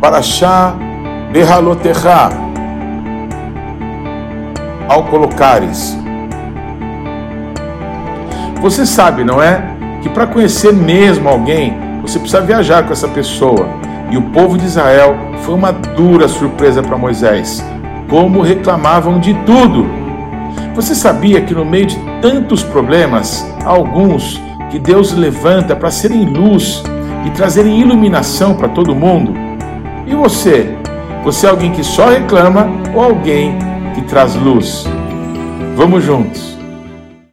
Parashá Behalotecha, ao colocares. Você sabe, não é? Que para conhecer mesmo alguém, você precisa viajar com essa pessoa. E o povo de Israel foi uma dura surpresa para Moisés. Como reclamavam de tudo. Você sabia que no meio de tantos problemas, há alguns que Deus levanta para serem luz e trazerem iluminação para todo mundo? E você? Você é alguém que só reclama ou alguém que traz luz? Vamos juntos.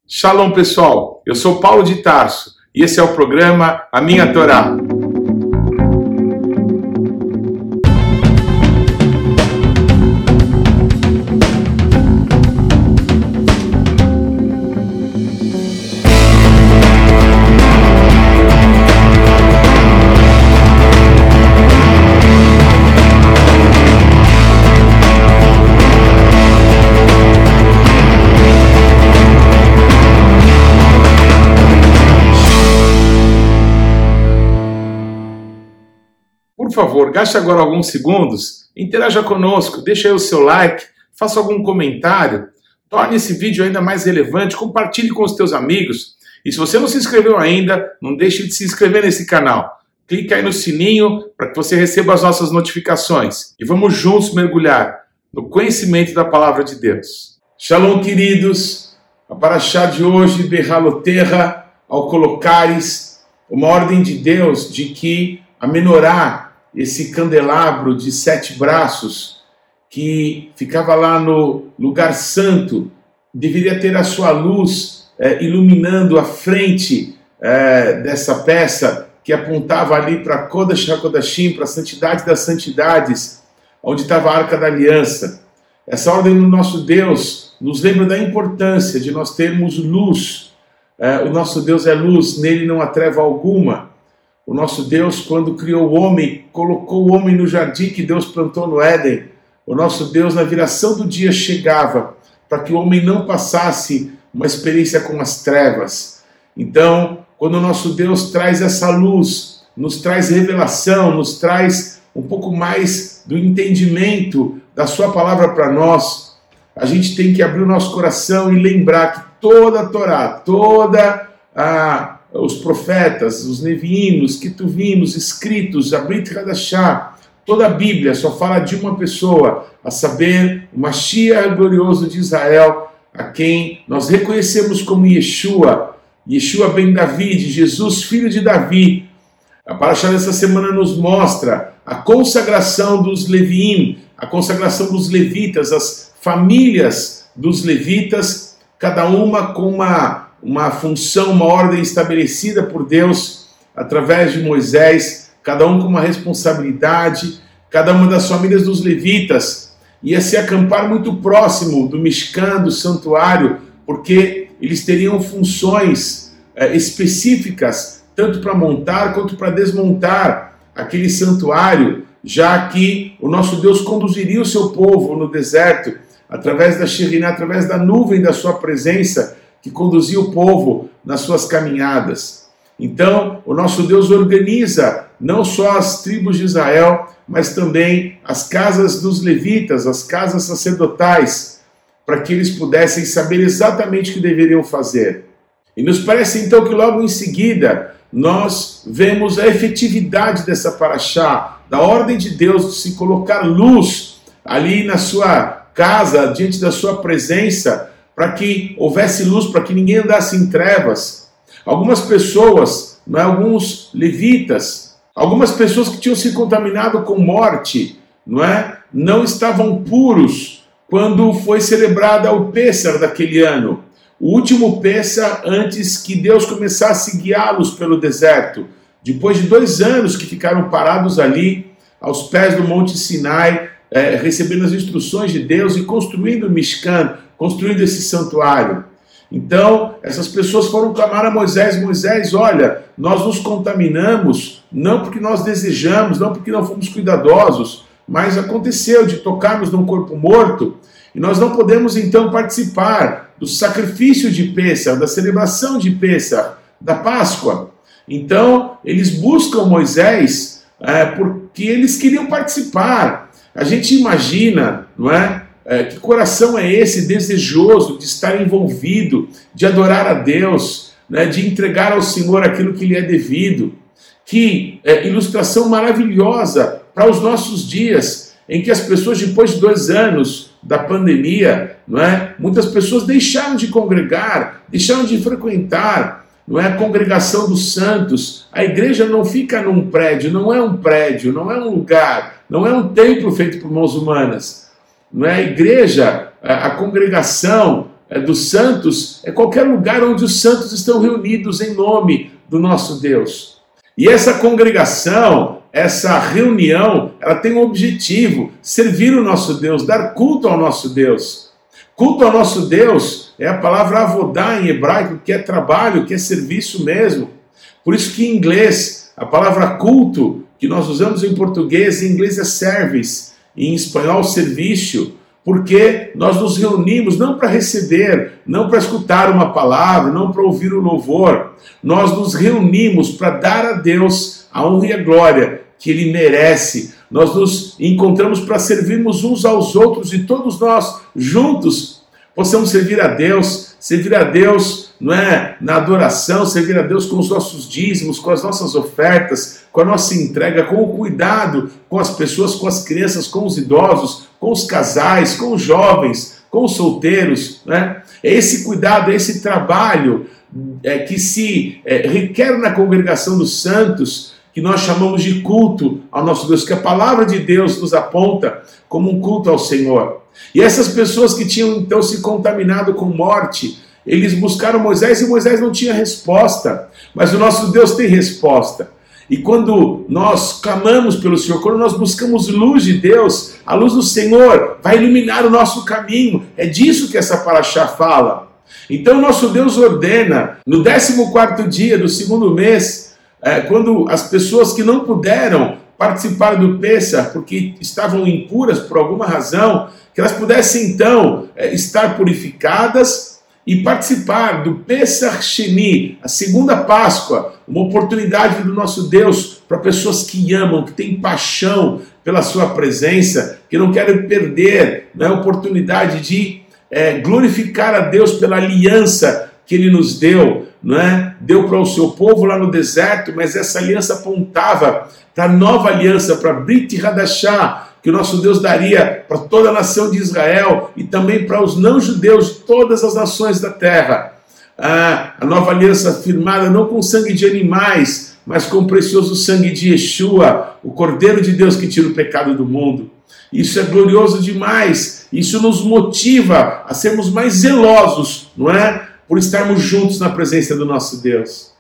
Shalom, pessoal. Eu sou Paulo de Tarso e esse é o programa A Minha Torá. Favor, gaste agora alguns segundos, interaja conosco, deixe aí o seu like, faça algum comentário, torne esse vídeo ainda mais relevante, compartilhe com os teus amigos. E se você não se inscreveu ainda, não deixe de se inscrever nesse canal. Clique aí no sininho para que você receba as nossas notificações. E vamos juntos mergulhar no conhecimento da palavra de Deus. Shalom, queridos. A paraxá de hoje, Berraloterra, ao colocares, uma ordem de Deus de que a menorá, esse candelabro de sete braços que ficava lá no lugar santo, deveria ter a sua luz é, iluminando a frente é, dessa peça que apontava ali para Kodesh HaKodashim, para a santidade das santidades, onde estava a Arca da Aliança. Essa ordem do nosso Deus nos lembra da importância de nós termos luz. É, o nosso Deus é luz, nele não há treva alguma. O nosso Deus, quando criou o homem, colocou o homem no jardim que Deus plantou no Éden. O nosso Deus, na viração do dia, chegava para que o homem não passasse uma experiência com as trevas. Então, quando o nosso Deus traz essa luz, nos traz revelação, nos traz um pouco mais do entendimento da Sua palavra para nós, a gente tem que abrir o nosso coração e lembrar que toda a Torá, toda a os profetas, os nevinos, ketuvimos, escritos, a Brit Hadashah, toda a Bíblia só fala de uma pessoa, a saber, o Mashiach glorioso de Israel, a quem nós reconhecemos como Yeshua, Yeshua ben David, Jesus, filho de Davi. A Parashá dessa semana nos mostra a consagração dos Leviim, a consagração dos levitas, as famílias dos levitas, cada uma com uma uma função, uma ordem estabelecida por Deus através de Moisés, cada um com uma responsabilidade, cada uma das famílias dos levitas. Ia se acampar muito próximo do Mishkan, do santuário, porque eles teriam funções é, específicas, tanto para montar quanto para desmontar aquele santuário, já que o nosso Deus conduziria o seu povo no deserto, através da Shekhinah, através da nuvem da sua presença, que conduzia o povo nas suas caminhadas. Então, o nosso Deus organiza não só as tribos de Israel, mas também as casas dos levitas, as casas sacerdotais, para que eles pudessem saber exatamente o que deveriam fazer. E nos parece então que logo em seguida nós vemos a efetividade dessa paraxá, da ordem de Deus de se colocar luz ali na sua casa, diante da sua presença, para que houvesse luz, para que ninguém andasse em trevas. Algumas pessoas, não é, alguns levitas, algumas pessoas que tinham se contaminado com morte, não é, não estavam puros quando foi celebrada o Pêssar daquele ano, o último Pêssar antes que Deus começasse a guiá-los pelo deserto. Depois de dois anos que ficaram parados ali, aos pés do Monte Sinai, é, recebendo as instruções de Deus e construindo o Mishkan, construindo esse santuário. Então, essas pessoas foram clamar a Moisés: Moisés, olha, nós nos contaminamos, não porque nós desejamos, não porque não fomos cuidadosos, mas aconteceu de tocarmos num corpo morto e nós não podemos então participar do sacrifício de Pêssar, da celebração de Pêssar, da Páscoa. Então, eles buscam Moisés é, por que eles queriam participar. A gente imagina, não é? É? Que coração é esse desejoso de estar envolvido, de adorar a Deus, né? de entregar ao Senhor aquilo que lhe é devido. Que é, ilustração maravilhosa para os nossos dias, em que as pessoas, depois de dois anos da pandemia, não é? muitas pessoas deixaram de congregar, deixaram de frequentar não é a congregação dos santos. A igreja não fica num prédio, não é um prédio, não é um lugar, não é um templo feito por mãos humanas. Não é a igreja, a congregação é, dos santos é qualquer lugar onde os santos estão reunidos em nome do nosso Deus. E essa congregação, essa reunião, ela tem um objetivo: servir o nosso Deus, dar culto ao nosso Deus. Culto ao nosso Deus é a palavra avodá em hebraico, que é trabalho, que é serviço mesmo. Por isso que em inglês, a palavra culto, que nós usamos em português, em inglês é service, em espanhol serviço, porque nós nos reunimos não para receber, não para escutar uma palavra, não para ouvir o louvor. Nós nos reunimos para dar a Deus a honra e a glória que ele merece nós nos encontramos para servirmos uns aos outros e todos nós juntos possamos servir a Deus, servir a Deus, não é, na adoração, servir a Deus com os nossos dízimos, com as nossas ofertas, com a nossa entrega, com o cuidado com as pessoas, com as crianças, com os idosos, com os casais, com os jovens, com os solteiros, né? É esse cuidado, é esse trabalho é, que se é, requer na congregação dos santos que nós chamamos de culto ao nosso Deus, que a palavra de Deus nos aponta como um culto ao Senhor. E essas pessoas que tinham então se contaminado com morte, eles buscaram Moisés e Moisés não tinha resposta, mas o nosso Deus tem resposta. E quando nós clamamos pelo Senhor, quando nós buscamos luz de Deus, a luz do Senhor vai iluminar o nosso caminho. É disso que essa paraxá fala. Então, nosso Deus ordena, no 14 dia do segundo mês, é, quando as pessoas que não puderam participar do Pessah porque estavam impuras por alguma razão, que elas pudessem então é, estar purificadas e participar do Pesach Sheni, a segunda Páscoa, uma oportunidade do nosso Deus para pessoas que amam, que têm paixão pela sua presença, que não querem perder né, a oportunidade de é, glorificar a Deus pela aliança que Ele nos deu, não é? Deu para o seu povo lá no deserto, mas essa aliança apontava para a nova aliança, para Brit Hadashah, que o nosso Deus daria para toda a nação de Israel e também para os não-judeus de todas as nações da terra. Ah, a nova aliança firmada não com sangue de animais, mas com o precioso sangue de Yeshua, o Cordeiro de Deus que tira o pecado do mundo. Isso é glorioso demais. Isso nos motiva a sermos mais zelosos, não é? por estarmos juntos na presença do nosso Deus.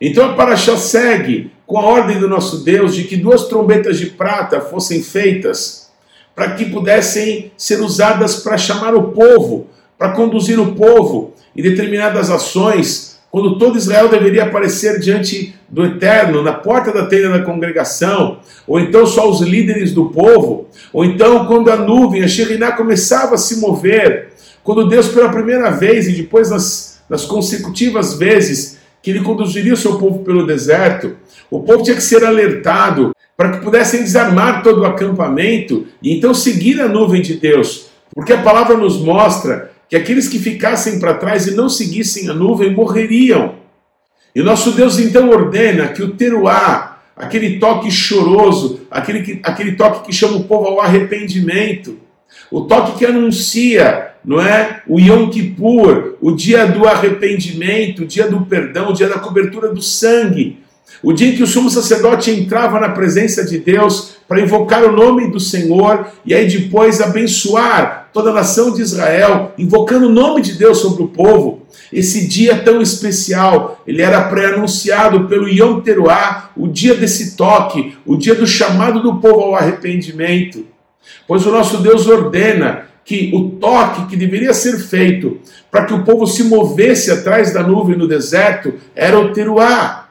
Então a Paraxá segue com a ordem do nosso Deus de que duas trombetas de prata fossem feitas para que pudessem ser usadas para chamar o povo, para conduzir o povo em determinadas ações, quando todo Israel deveria aparecer diante do Eterno, na porta da tenda da congregação, ou então só os líderes do povo, ou então quando a nuvem, a Shekhinah começava a se mover, quando Deus pela primeira vez e depois nas nas consecutivas vezes que ele conduziria o seu povo pelo deserto, o povo tinha que ser alertado para que pudessem desarmar todo o acampamento e então seguir a nuvem de Deus, porque a palavra nos mostra que aqueles que ficassem para trás e não seguissem a nuvem morreriam. E nosso Deus então ordena que o teruá, aquele toque choroso, aquele, que, aquele toque que chama o povo ao arrependimento, o toque que anuncia não é? O Yom Kippur, o dia do arrependimento, o dia do perdão, o dia da cobertura do sangue. O dia em que o sumo sacerdote entrava na presença de Deus para invocar o nome do Senhor e aí depois abençoar toda a nação de Israel, invocando o nome de Deus sobre o povo. Esse dia tão especial, ele era pré-anunciado pelo Yom Teruah, o dia desse toque, o dia do chamado do povo ao arrependimento. Pois o nosso Deus ordena que o toque que deveria ser feito para que o povo se movesse atrás da nuvem no deserto era o teruá.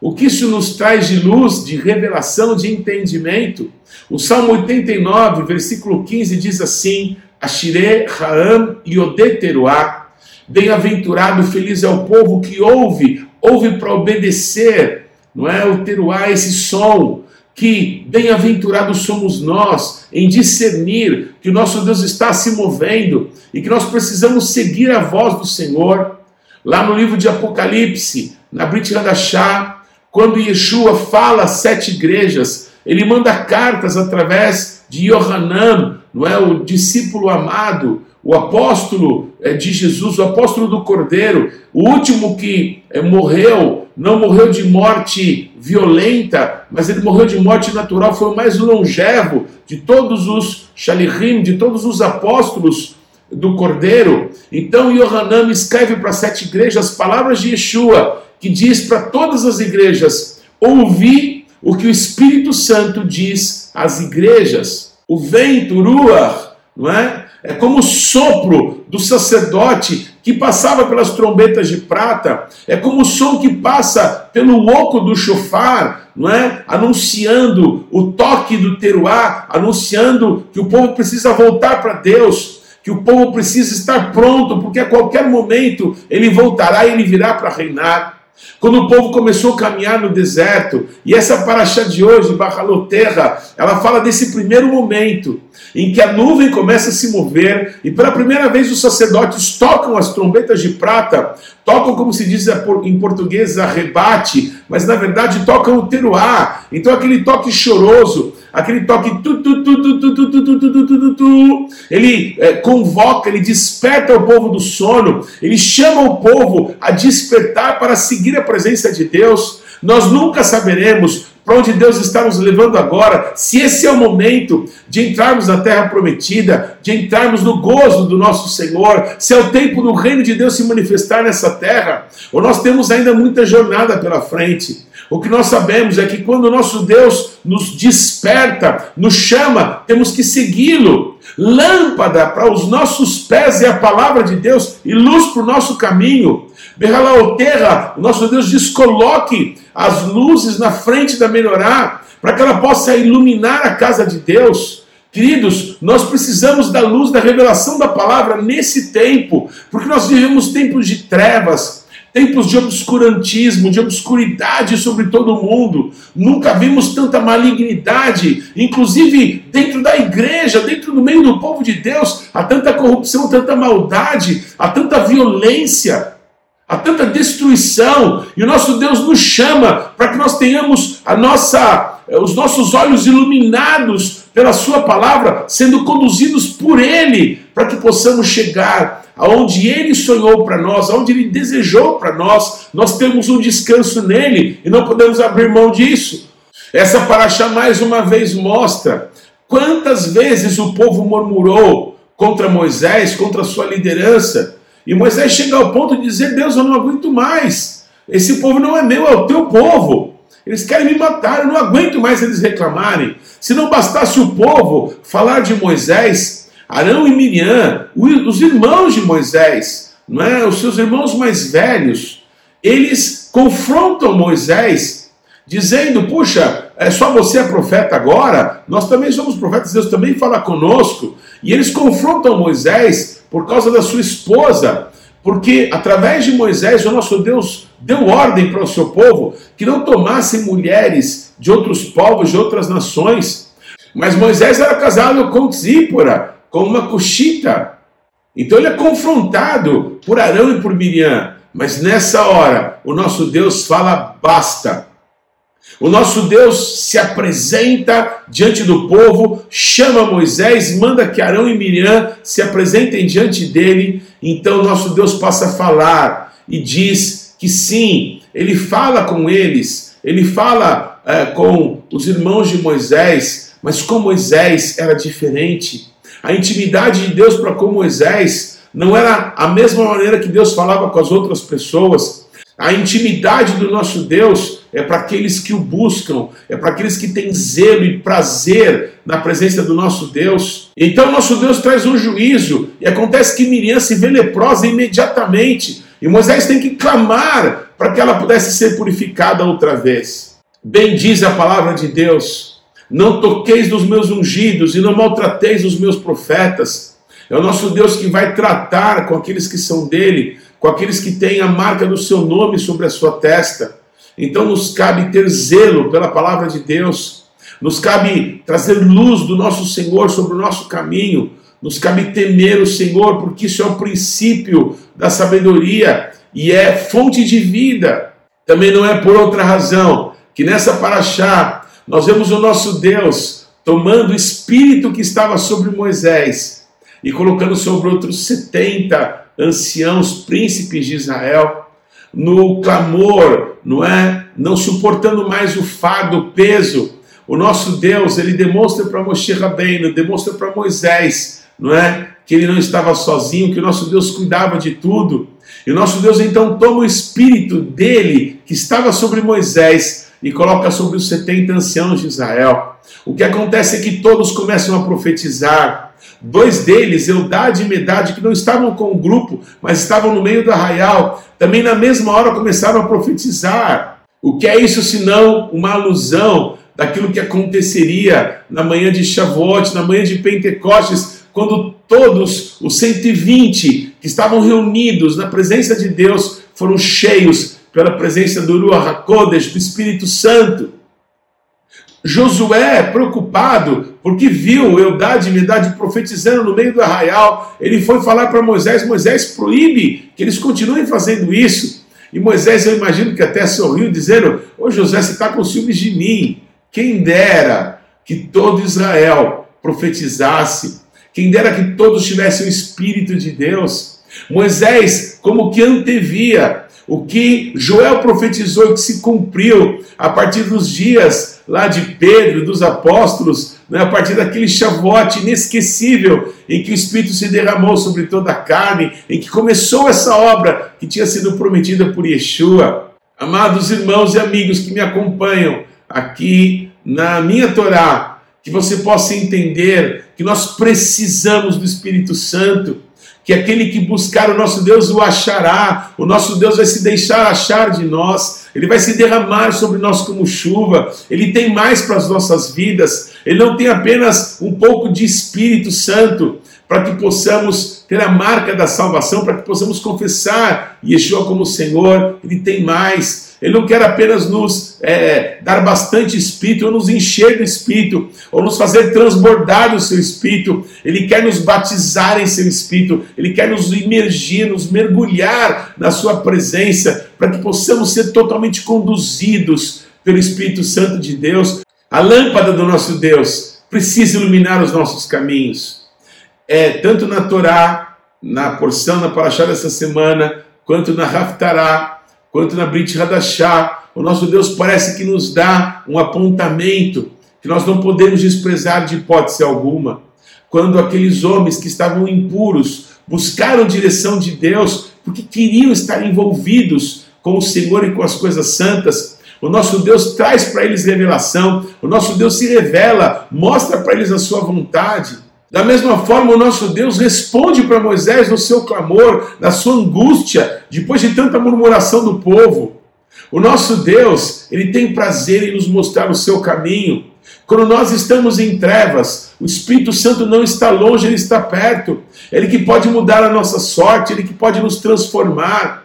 O que isso nos traz de luz, de revelação, de entendimento? O Salmo 89, versículo 15 diz assim: Ashire Haam Yodeteruá. Bem-aventurado, feliz é o povo que ouve, ouve para obedecer, não é? O teruá, esse som que bem-aventurados somos nós em discernir que o nosso Deus está se movendo e que nós precisamos seguir a voz do Senhor. Lá no livro de Apocalipse, na Brit Hadashah, quando Yeshua fala às sete igrejas, ele manda cartas através de Yohanan, não é o discípulo amado, o apóstolo é, de Jesus, o apóstolo do Cordeiro, o último que é, morreu, não morreu de morte violenta, mas ele morreu de morte natural, foi o mais longevo de todos os Shalihim, de todos os apóstolos do Cordeiro. Então Yohanan escreve para sete igrejas as palavras de Yeshua, que diz para todas as igrejas: ouvi o que o Espírito Santo diz às igrejas. O vento, o ruach, não é? É como o sopro do sacerdote que passava pelas trombetas de prata, é como o som que passa pelo oco do chofar, não é? Anunciando o toque do teruá, anunciando que o povo precisa voltar para Deus, que o povo precisa estar pronto, porque a qualquer momento ele voltará e ele virá para reinar. Quando o povo começou a caminhar no deserto, e essa paraxá de hoje, Bachaloterra, ela fala desse primeiro momento em que a nuvem começa a se mover e pela primeira vez os sacerdotes tocam as trombetas de prata, tocam como se diz em português arrebate, mas na verdade tocam o teruá. Então aquele toque choroso, aquele toque tu tu tu tu tu tu tu tu tu tu tu tu ele é, convoca, ele desperta o povo do sono, ele chama o povo a despertar para seguir a presença de Deus. Nós nunca saberemos para onde Deus está nos levando agora, se esse é o momento de entrarmos na terra prometida, de entrarmos no gozo do nosso Senhor, se é o tempo do reino de Deus se manifestar nessa terra, ou nós temos ainda muita jornada pela frente. O que nós sabemos é que quando o nosso Deus nos desperta, nos chama, temos que segui-lo. Lâmpada para os nossos pés é a palavra de Deus e luz para o nosso caminho. Berralaoterra, o nosso Deus diz: coloque as luzes na frente da menorá, para que ela possa iluminar a casa de Deus. Queridos, nós precisamos da luz da revelação da palavra nesse tempo, porque nós vivemos tempos de trevas, tempos de obscurantismo, de obscuridade sobre todo mundo. Nunca vimos tanta malignidade, inclusive dentro da igreja, dentro do meio do povo de Deus, há tanta corrupção, tanta maldade, há tanta violência há tanta destruição, e o nosso Deus nos chama para que nós tenhamos a nossa, eh, os nossos olhos iluminados pela Sua palavra, sendo conduzidos por Ele, para que possamos chegar aonde Ele sonhou para nós, aonde Ele desejou para nós. Nós temos um descanso nele e não podemos abrir mão disso. Essa paraxá mais uma vez mostra quantas vezes o povo murmurou contra Moisés, contra a sua liderança e Moisés chega ao ponto de dizer: Deus, eu não aguento mais. Esse povo não é meu, é o teu povo. Eles querem me matar, eu não aguento mais eles reclamarem. Se não bastasse o povo falar de Moisés, Arão e Miriam, os irmãos de Moisés, não é? os seus irmãos mais velhos, eles confrontam Moisés, dizendo: Puxa, é só você é profeta agora? Nós também somos profetas, Deus também fala conosco. E eles confrontam Moisés por causa da sua esposa, porque através de Moisés, o nosso Deus deu ordem para o seu povo que não tomassem mulheres de outros povos, de outras nações. Mas Moisés era casado com Zípora, com uma cuxita. Então ele é confrontado por Arão e por Miriam. Mas nessa hora, o nosso Deus fala: basta. O nosso Deus se apresenta diante do povo, chama Moisés, manda que Arão e Miriam se apresentem diante dele. Então, nosso Deus passa a falar e diz que sim, ele fala com eles, ele fala é, com os irmãos de Moisés, mas com Moisés era diferente. A intimidade de Deus para com Moisés não era a mesma maneira que Deus falava com as outras pessoas. A intimidade do nosso Deus é para aqueles que o buscam, é para aqueles que têm zelo e prazer na presença do nosso Deus. Então, nosso Deus traz um juízo, e acontece que Miriam se vê leprosa imediatamente, e Moisés tem que clamar para que ela pudesse ser purificada outra vez. Bem diz a palavra de Deus: Não toqueis nos meus ungidos e não maltrateis os meus profetas. É o nosso Deus que vai tratar com aqueles que são dele, com aqueles que têm a marca do seu nome sobre a sua testa. Então nos cabe ter zelo pela palavra de Deus. nos cabe trazer luz do nosso Senhor sobre o nosso caminho, nos cabe temer o Senhor, porque isso é o princípio da sabedoria e é fonte de vida. Também não é por outra razão que nessa paraxá nós vemos o nosso Deus tomando o espírito que estava sobre Moisés e colocando sobre outros 70 anciãos, príncipes de Israel, no clamor, não é? Não suportando mais o fardo, o peso. O nosso Deus, ele demonstra para Moshe Rabbeinu, demonstra para Moisés, não é? Que ele não estava sozinho, que o nosso Deus cuidava de tudo. E o nosso Deus então toma o espírito dele, que estava sobre Moisés, e coloca sobre os 70 anciãos de Israel. O que acontece é que todos começam a profetizar. Dois deles, Eudade e Medade, que não estavam com o grupo, mas estavam no meio do arraial, também na mesma hora começaram a profetizar. O que é isso senão uma alusão daquilo que aconteceria na manhã de Shavuot, na manhã de Pentecostes, quando todos os 120 que estavam reunidos na presença de Deus foram cheios pela presença do Ruach HaKodesh, do Espírito Santo. Josué, preocupado, porque viu Eudade e Medade profetizando no meio do arraial, ele foi falar para Moisés: Moisés proíbe que eles continuem fazendo isso. E Moisés, eu imagino que até sorriu, dizendo: Ô José, você está com ciúmes de mim. Quem dera que todo Israel profetizasse, quem dera que todos tivessem o Espírito de Deus. Moisés, como que antevia o que Joel profetizou que se cumpriu a partir dos dias lá de Pedro, dos apóstolos, né, a partir daquele chavote inesquecível em que o Espírito se derramou sobre toda a carne, em que começou essa obra que tinha sido prometida por Yeshua. Amados irmãos e amigos que me acompanham aqui na minha Torá, que você possa entender que nós precisamos do Espírito Santo que aquele que buscar o nosso Deus o achará, o nosso Deus vai se deixar achar de nós, ele vai se derramar sobre nós como chuva, ele tem mais para as nossas vidas, ele não tem apenas um pouco de Espírito Santo para que possamos ter a marca da salvação, para que possamos confessar Yeshua como Senhor, ele tem mais. Ele não quer apenas nos é, dar bastante espírito, ou nos encher do espírito, ou nos fazer transbordar do seu espírito. Ele quer nos batizar em seu espírito. Ele quer nos imergir, nos mergulhar na sua presença, para que possamos ser totalmente conduzidos pelo Espírito Santo de Deus. A lâmpada do nosso Deus precisa iluminar os nossos caminhos. É tanto na Torá, na porção, na Parashá dessa semana, quanto na Haftarah, quanto na Brit Hadashah, o nosso Deus parece que nos dá um apontamento que nós não podemos desprezar de hipótese alguma. Quando aqueles homens que estavam impuros buscaram direção de Deus porque queriam estar envolvidos com o Senhor e com as coisas santas, o nosso Deus traz para eles revelação, o nosso Deus se revela, mostra para eles a sua vontade. Da mesma forma, o nosso Deus responde para Moisés no seu clamor, na sua angústia, depois de tanta murmuração do povo. O nosso Deus, ele tem prazer em nos mostrar o seu caminho. Quando nós estamos em trevas, o Espírito Santo não está longe, ele está perto. Ele que pode mudar a nossa sorte, ele que pode nos transformar.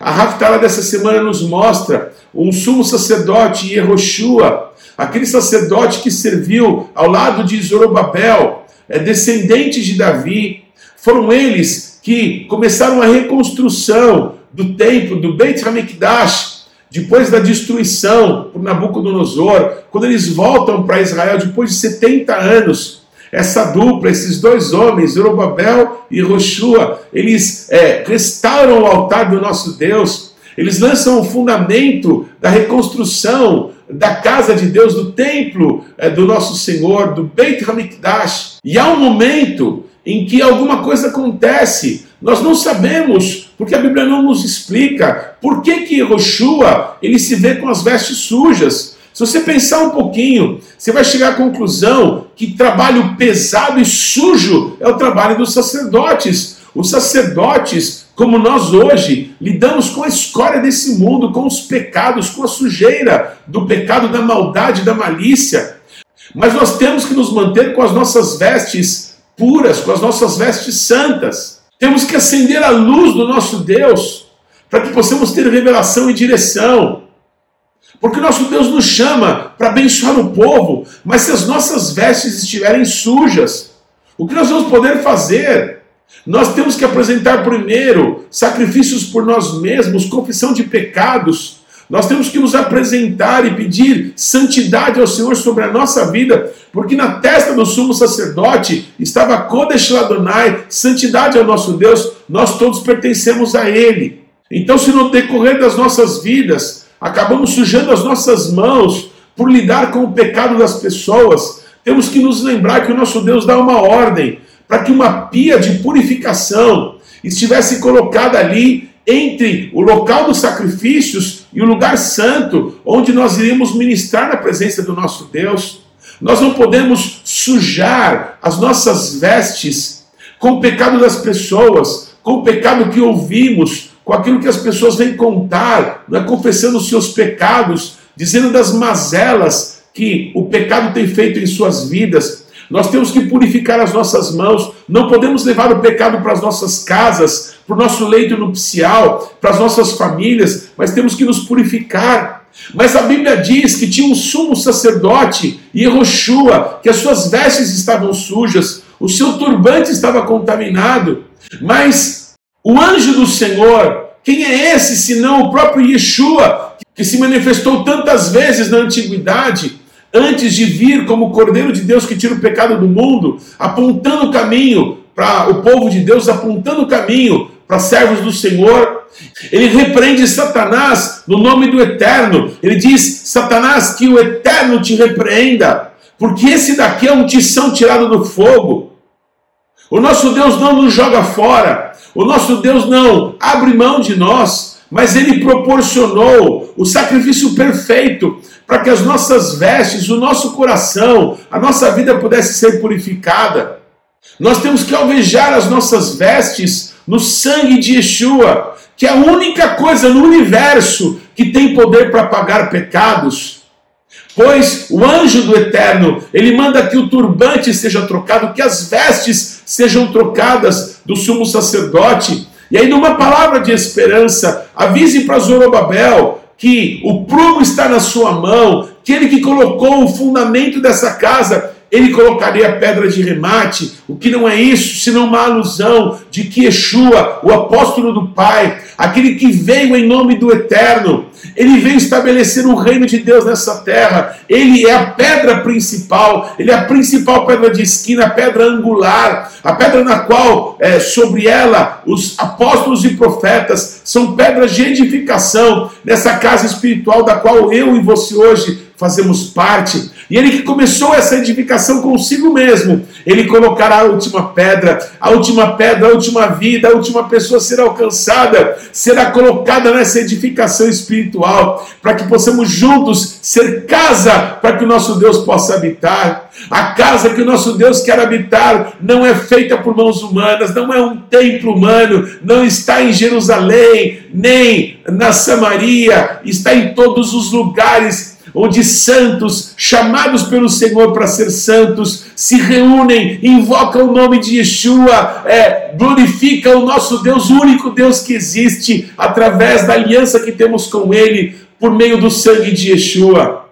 A Raftala dessa semana nos mostra um sumo sacerdote, Yehoshua, aquele sacerdote que serviu ao lado de Zorobabel, descendentes de Davi, foram eles que começaram a reconstrução do templo, do Beit HaMikdash, depois da destruição por Nabucodonosor, quando eles voltam para Israel depois de 70 anos, essa dupla, esses dois homens, Zorobabel e Roshua, eles é, restauram o altar do nosso Deus, eles lançam o fundamento da reconstrução da casa de Deus, do templo é, do nosso Senhor, do Beit HaMikdash. E há um momento em que alguma coisa acontece, nós não sabemos, porque a Bíblia não nos explica por que que Roshua ele se vê com as vestes sujas. Se você pensar um pouquinho, você vai chegar à conclusão que trabalho pesado e sujo é o trabalho dos sacerdotes. Os sacerdotes como nós hoje lidamos com a escória desse mundo, com os pecados, com a sujeira do pecado, da maldade, da malícia. Mas nós temos que nos manter com as nossas vestes puras, com as nossas vestes santas. Temos que acender a luz do nosso Deus para que possamos ter revelação e direção. Porque nosso Deus nos chama para abençoar o povo, mas se as nossas vestes estiverem sujas, o que nós vamos poder fazer? Nós temos que apresentar primeiro sacrifícios por nós mesmos, confissão de pecados. Nós temos que nos apresentar e pedir santidade ao Senhor sobre a nossa vida, porque na testa do sumo sacerdote estava Kodesh Ladonai, santidade ao nosso Deus, nós todos pertencemos a Ele. Então, se no decorrer das nossas vidas acabamos sujando as nossas mãos por lidar com o pecado das pessoas, temos que nos lembrar que o nosso Deus dá uma ordem para que uma pia de purificação estivesse colocada ali entre o local dos sacrifícios e o lugar santo, onde nós iríamos ministrar na presença do nosso Deus. Nós não podemos sujar as nossas vestes com o pecado das pessoas, com o pecado que ouvimos, com aquilo que as pessoas vêm contar, né, confessando os seus pecados, dizendo das mazelas que o pecado tem feito em suas vidas. Nós temos que purificar as nossas mãos, não podemos levar o pecado para as nossas casas, para o nosso leito nupcial, para as nossas famílias, mas temos que nos purificar. Mas a Bíblia diz que tinha um sumo sacerdote, Yehoshua, que as suas vestes estavam sujas, o seu turbante estava contaminado, mas o anjo do Senhor, quem é esse senão o próprio Yeshua, que se manifestou tantas vezes na antiguidade, antes de vir como Cordeiro de Deus que tira o pecado do mundo, apontando o caminho para o povo de Deus, apontando o caminho para servos do Senhor. Ele repreende Satanás no nome do Eterno. Ele diz: Satanás, que o Eterno te repreenda, porque esse daqui é um tição tirado do fogo. O nosso Deus não nos joga fora, o nosso Deus não abre mão de nós, mas ele proporcionou o sacrifício perfeito para que as nossas vestes, o nosso coração, a nossa vida pudesse ser purificada. Nós temos que alvejar as nossas vestes no sangue de Yeshua, que é a única coisa no universo que tem poder para pagar pecados. Pois o anjo do Eterno, ele manda que o turbante seja trocado, que as vestes sejam trocadas do sumo sacerdote. E aí, numa palavra de esperança, avise para Zorobabel que o prumo está na sua mão, que ele que colocou o fundamento dessa casa, ele colocaria pedra de remate, o que não é isso, senão uma alusão de que Yeshua, o apóstolo do Pai, aquele que veio em nome do Eterno, ele veio estabelecer o reino de Deus nessa terra. Ele é a pedra principal, ele é a principal pedra de esquina, a pedra angular, a pedra na qual, é, sobre ela, os apóstolos e profetas são pedras de edificação nessa casa espiritual da qual eu e você hoje fazemos parte. E ele que começou essa edificação consigo mesmo, ele colocará a última pedra, a última pedra, a última vida, a última pessoa será alcançada, será colocada nessa edificação espiritual, para que possamos juntos ser casa para que o nosso Deus possa habitar. A casa que o nosso Deus quer habitar não é feita por mãos humanas, não é um templo humano, não está em Jerusalém, nem na Samaria, está em todos os lugares onde santos, chamados pelo Senhor para ser santos, se reúnem, invocam o nome de Yeshua, é, glorificam o nosso Deus, o único Deus que existe, através da aliança que temos com Ele, por meio do sangue de Yeshua.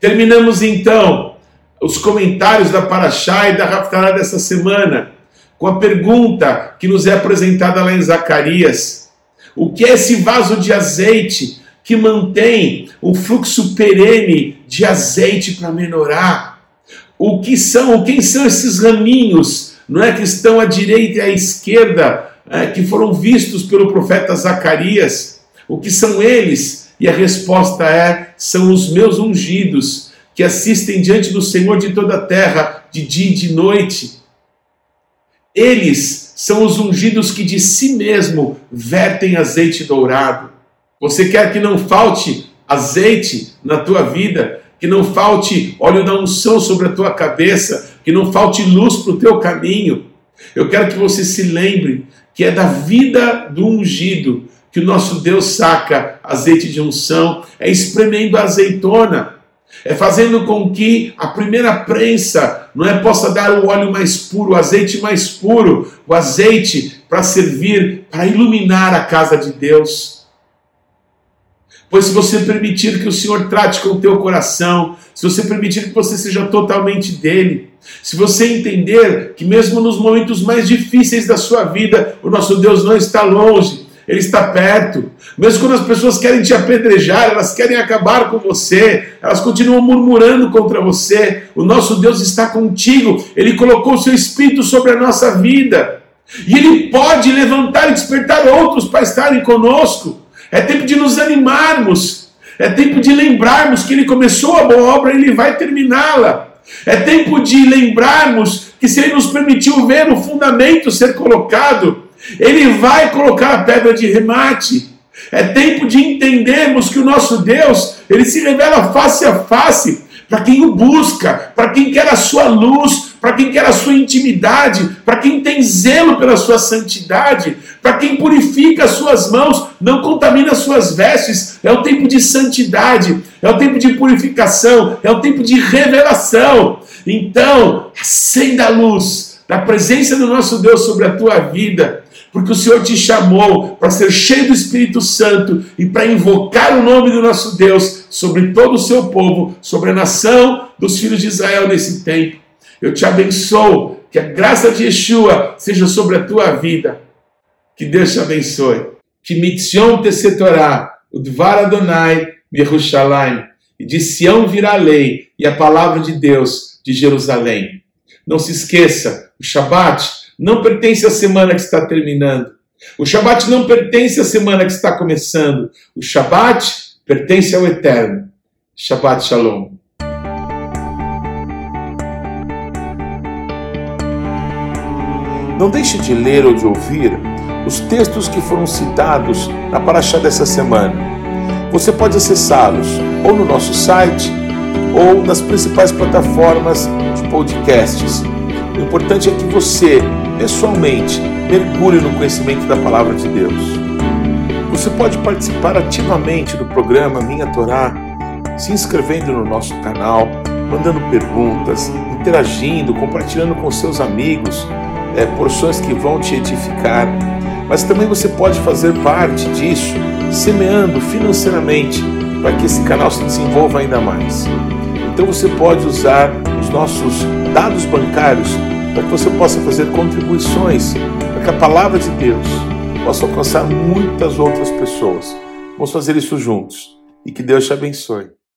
Terminamos então os comentários da Paraxá e da Raftará dessa semana com a pergunta que nos é apresentada lá em Zacarias: O que é esse vaso de azeite que mantém o fluxo perene de azeite para melhorar. O que são, quem são esses raminhos, não é que estão à direita e à esquerda, é, que foram vistos pelo profeta Zacarias? O que são eles? E a resposta é: são os meus ungidos, que assistem diante do Senhor de toda a terra, de dia e de noite. Eles são os ungidos que de si mesmo vertem azeite dourado. Você quer que não falte azeite na tua vida, que não falte óleo da unção sobre a tua cabeça, que não falte luz para o teu caminho. Eu quero que você se lembre que é da vida do ungido que o nosso Deus saca azeite de unção, é espremendo a azeitona, é fazendo com que a primeira prensa não é possa dar o óleo mais puro, o azeite mais puro, o azeite para servir, para iluminar a casa de Deus. Pois se você permitir que o Senhor trate com o teu coração, se você permitir que você seja totalmente dele, se você entender que mesmo nos momentos mais difíceis da sua vida, o nosso Deus não está longe, ele está perto. Mesmo quando as pessoas querem te apedrejar, elas querem acabar com você, elas continuam murmurando contra você. O nosso Deus está contigo, ele colocou o seu espírito sobre a nossa vida. E ele pode levantar e despertar outros para estarem conosco. É tempo de nos animarmos. É tempo de lembrarmos que ele começou a boa obra e ele vai terminá-la. É tempo de lembrarmos que se ele nos permitiu ver o fundamento ser colocado, ele vai colocar a pedra de remate. É tempo de entendermos que o nosso Deus, ele se revela face a face para quem o busca, para quem quer a sua luz, para quem quer a sua intimidade, para quem tem zelo pela sua santidade, para quem purifica as suas mãos, não contamina as suas vestes. É o tempo de santidade, é o tempo de purificação, é o tempo de revelação. Então, acenda a luz da presença do nosso Deus sobre a tua vida porque o Senhor te chamou para ser cheio do Espírito Santo e para invocar o nome do nosso Deus sobre todo o seu povo, sobre a nação dos filhos de Israel nesse tempo. Eu te abençoo, que a graça de Yeshua seja sobre a tua vida. Que Deus te abençoe. Que mitzion tesetorá, o dvar Adonai, Yerushalayim. E de Sião virá a lei e a palavra de Deus de Jerusalém. Não se esqueça, o Shabat não pertence à semana que está terminando. O Shabat não pertence à semana que está começando. O Shabat pertence ao Eterno. Shabbat Shalom. Não deixe de ler ou de ouvir os textos que foram citados na Paraxá dessa semana. Você pode acessá-los ou no nosso site ou nas principais plataformas de podcasts. O importante é que você pessoalmente, mergulhe no conhecimento da palavra de Deus. Você pode participar ativamente do programa Minha Torá, se inscrevendo no nosso canal, mandando perguntas, interagindo, compartilhando com seus amigos é, porções que vão te edificar. Mas também você pode fazer parte disso, semeando financeiramente para que esse canal se desenvolva ainda mais. Então você pode usar os nossos dados bancários para que você possa fazer contribuições para que a palavra de Deus possa alcançar muitas outras pessoas. Vamos fazer isso juntos e que Deus te abençoe.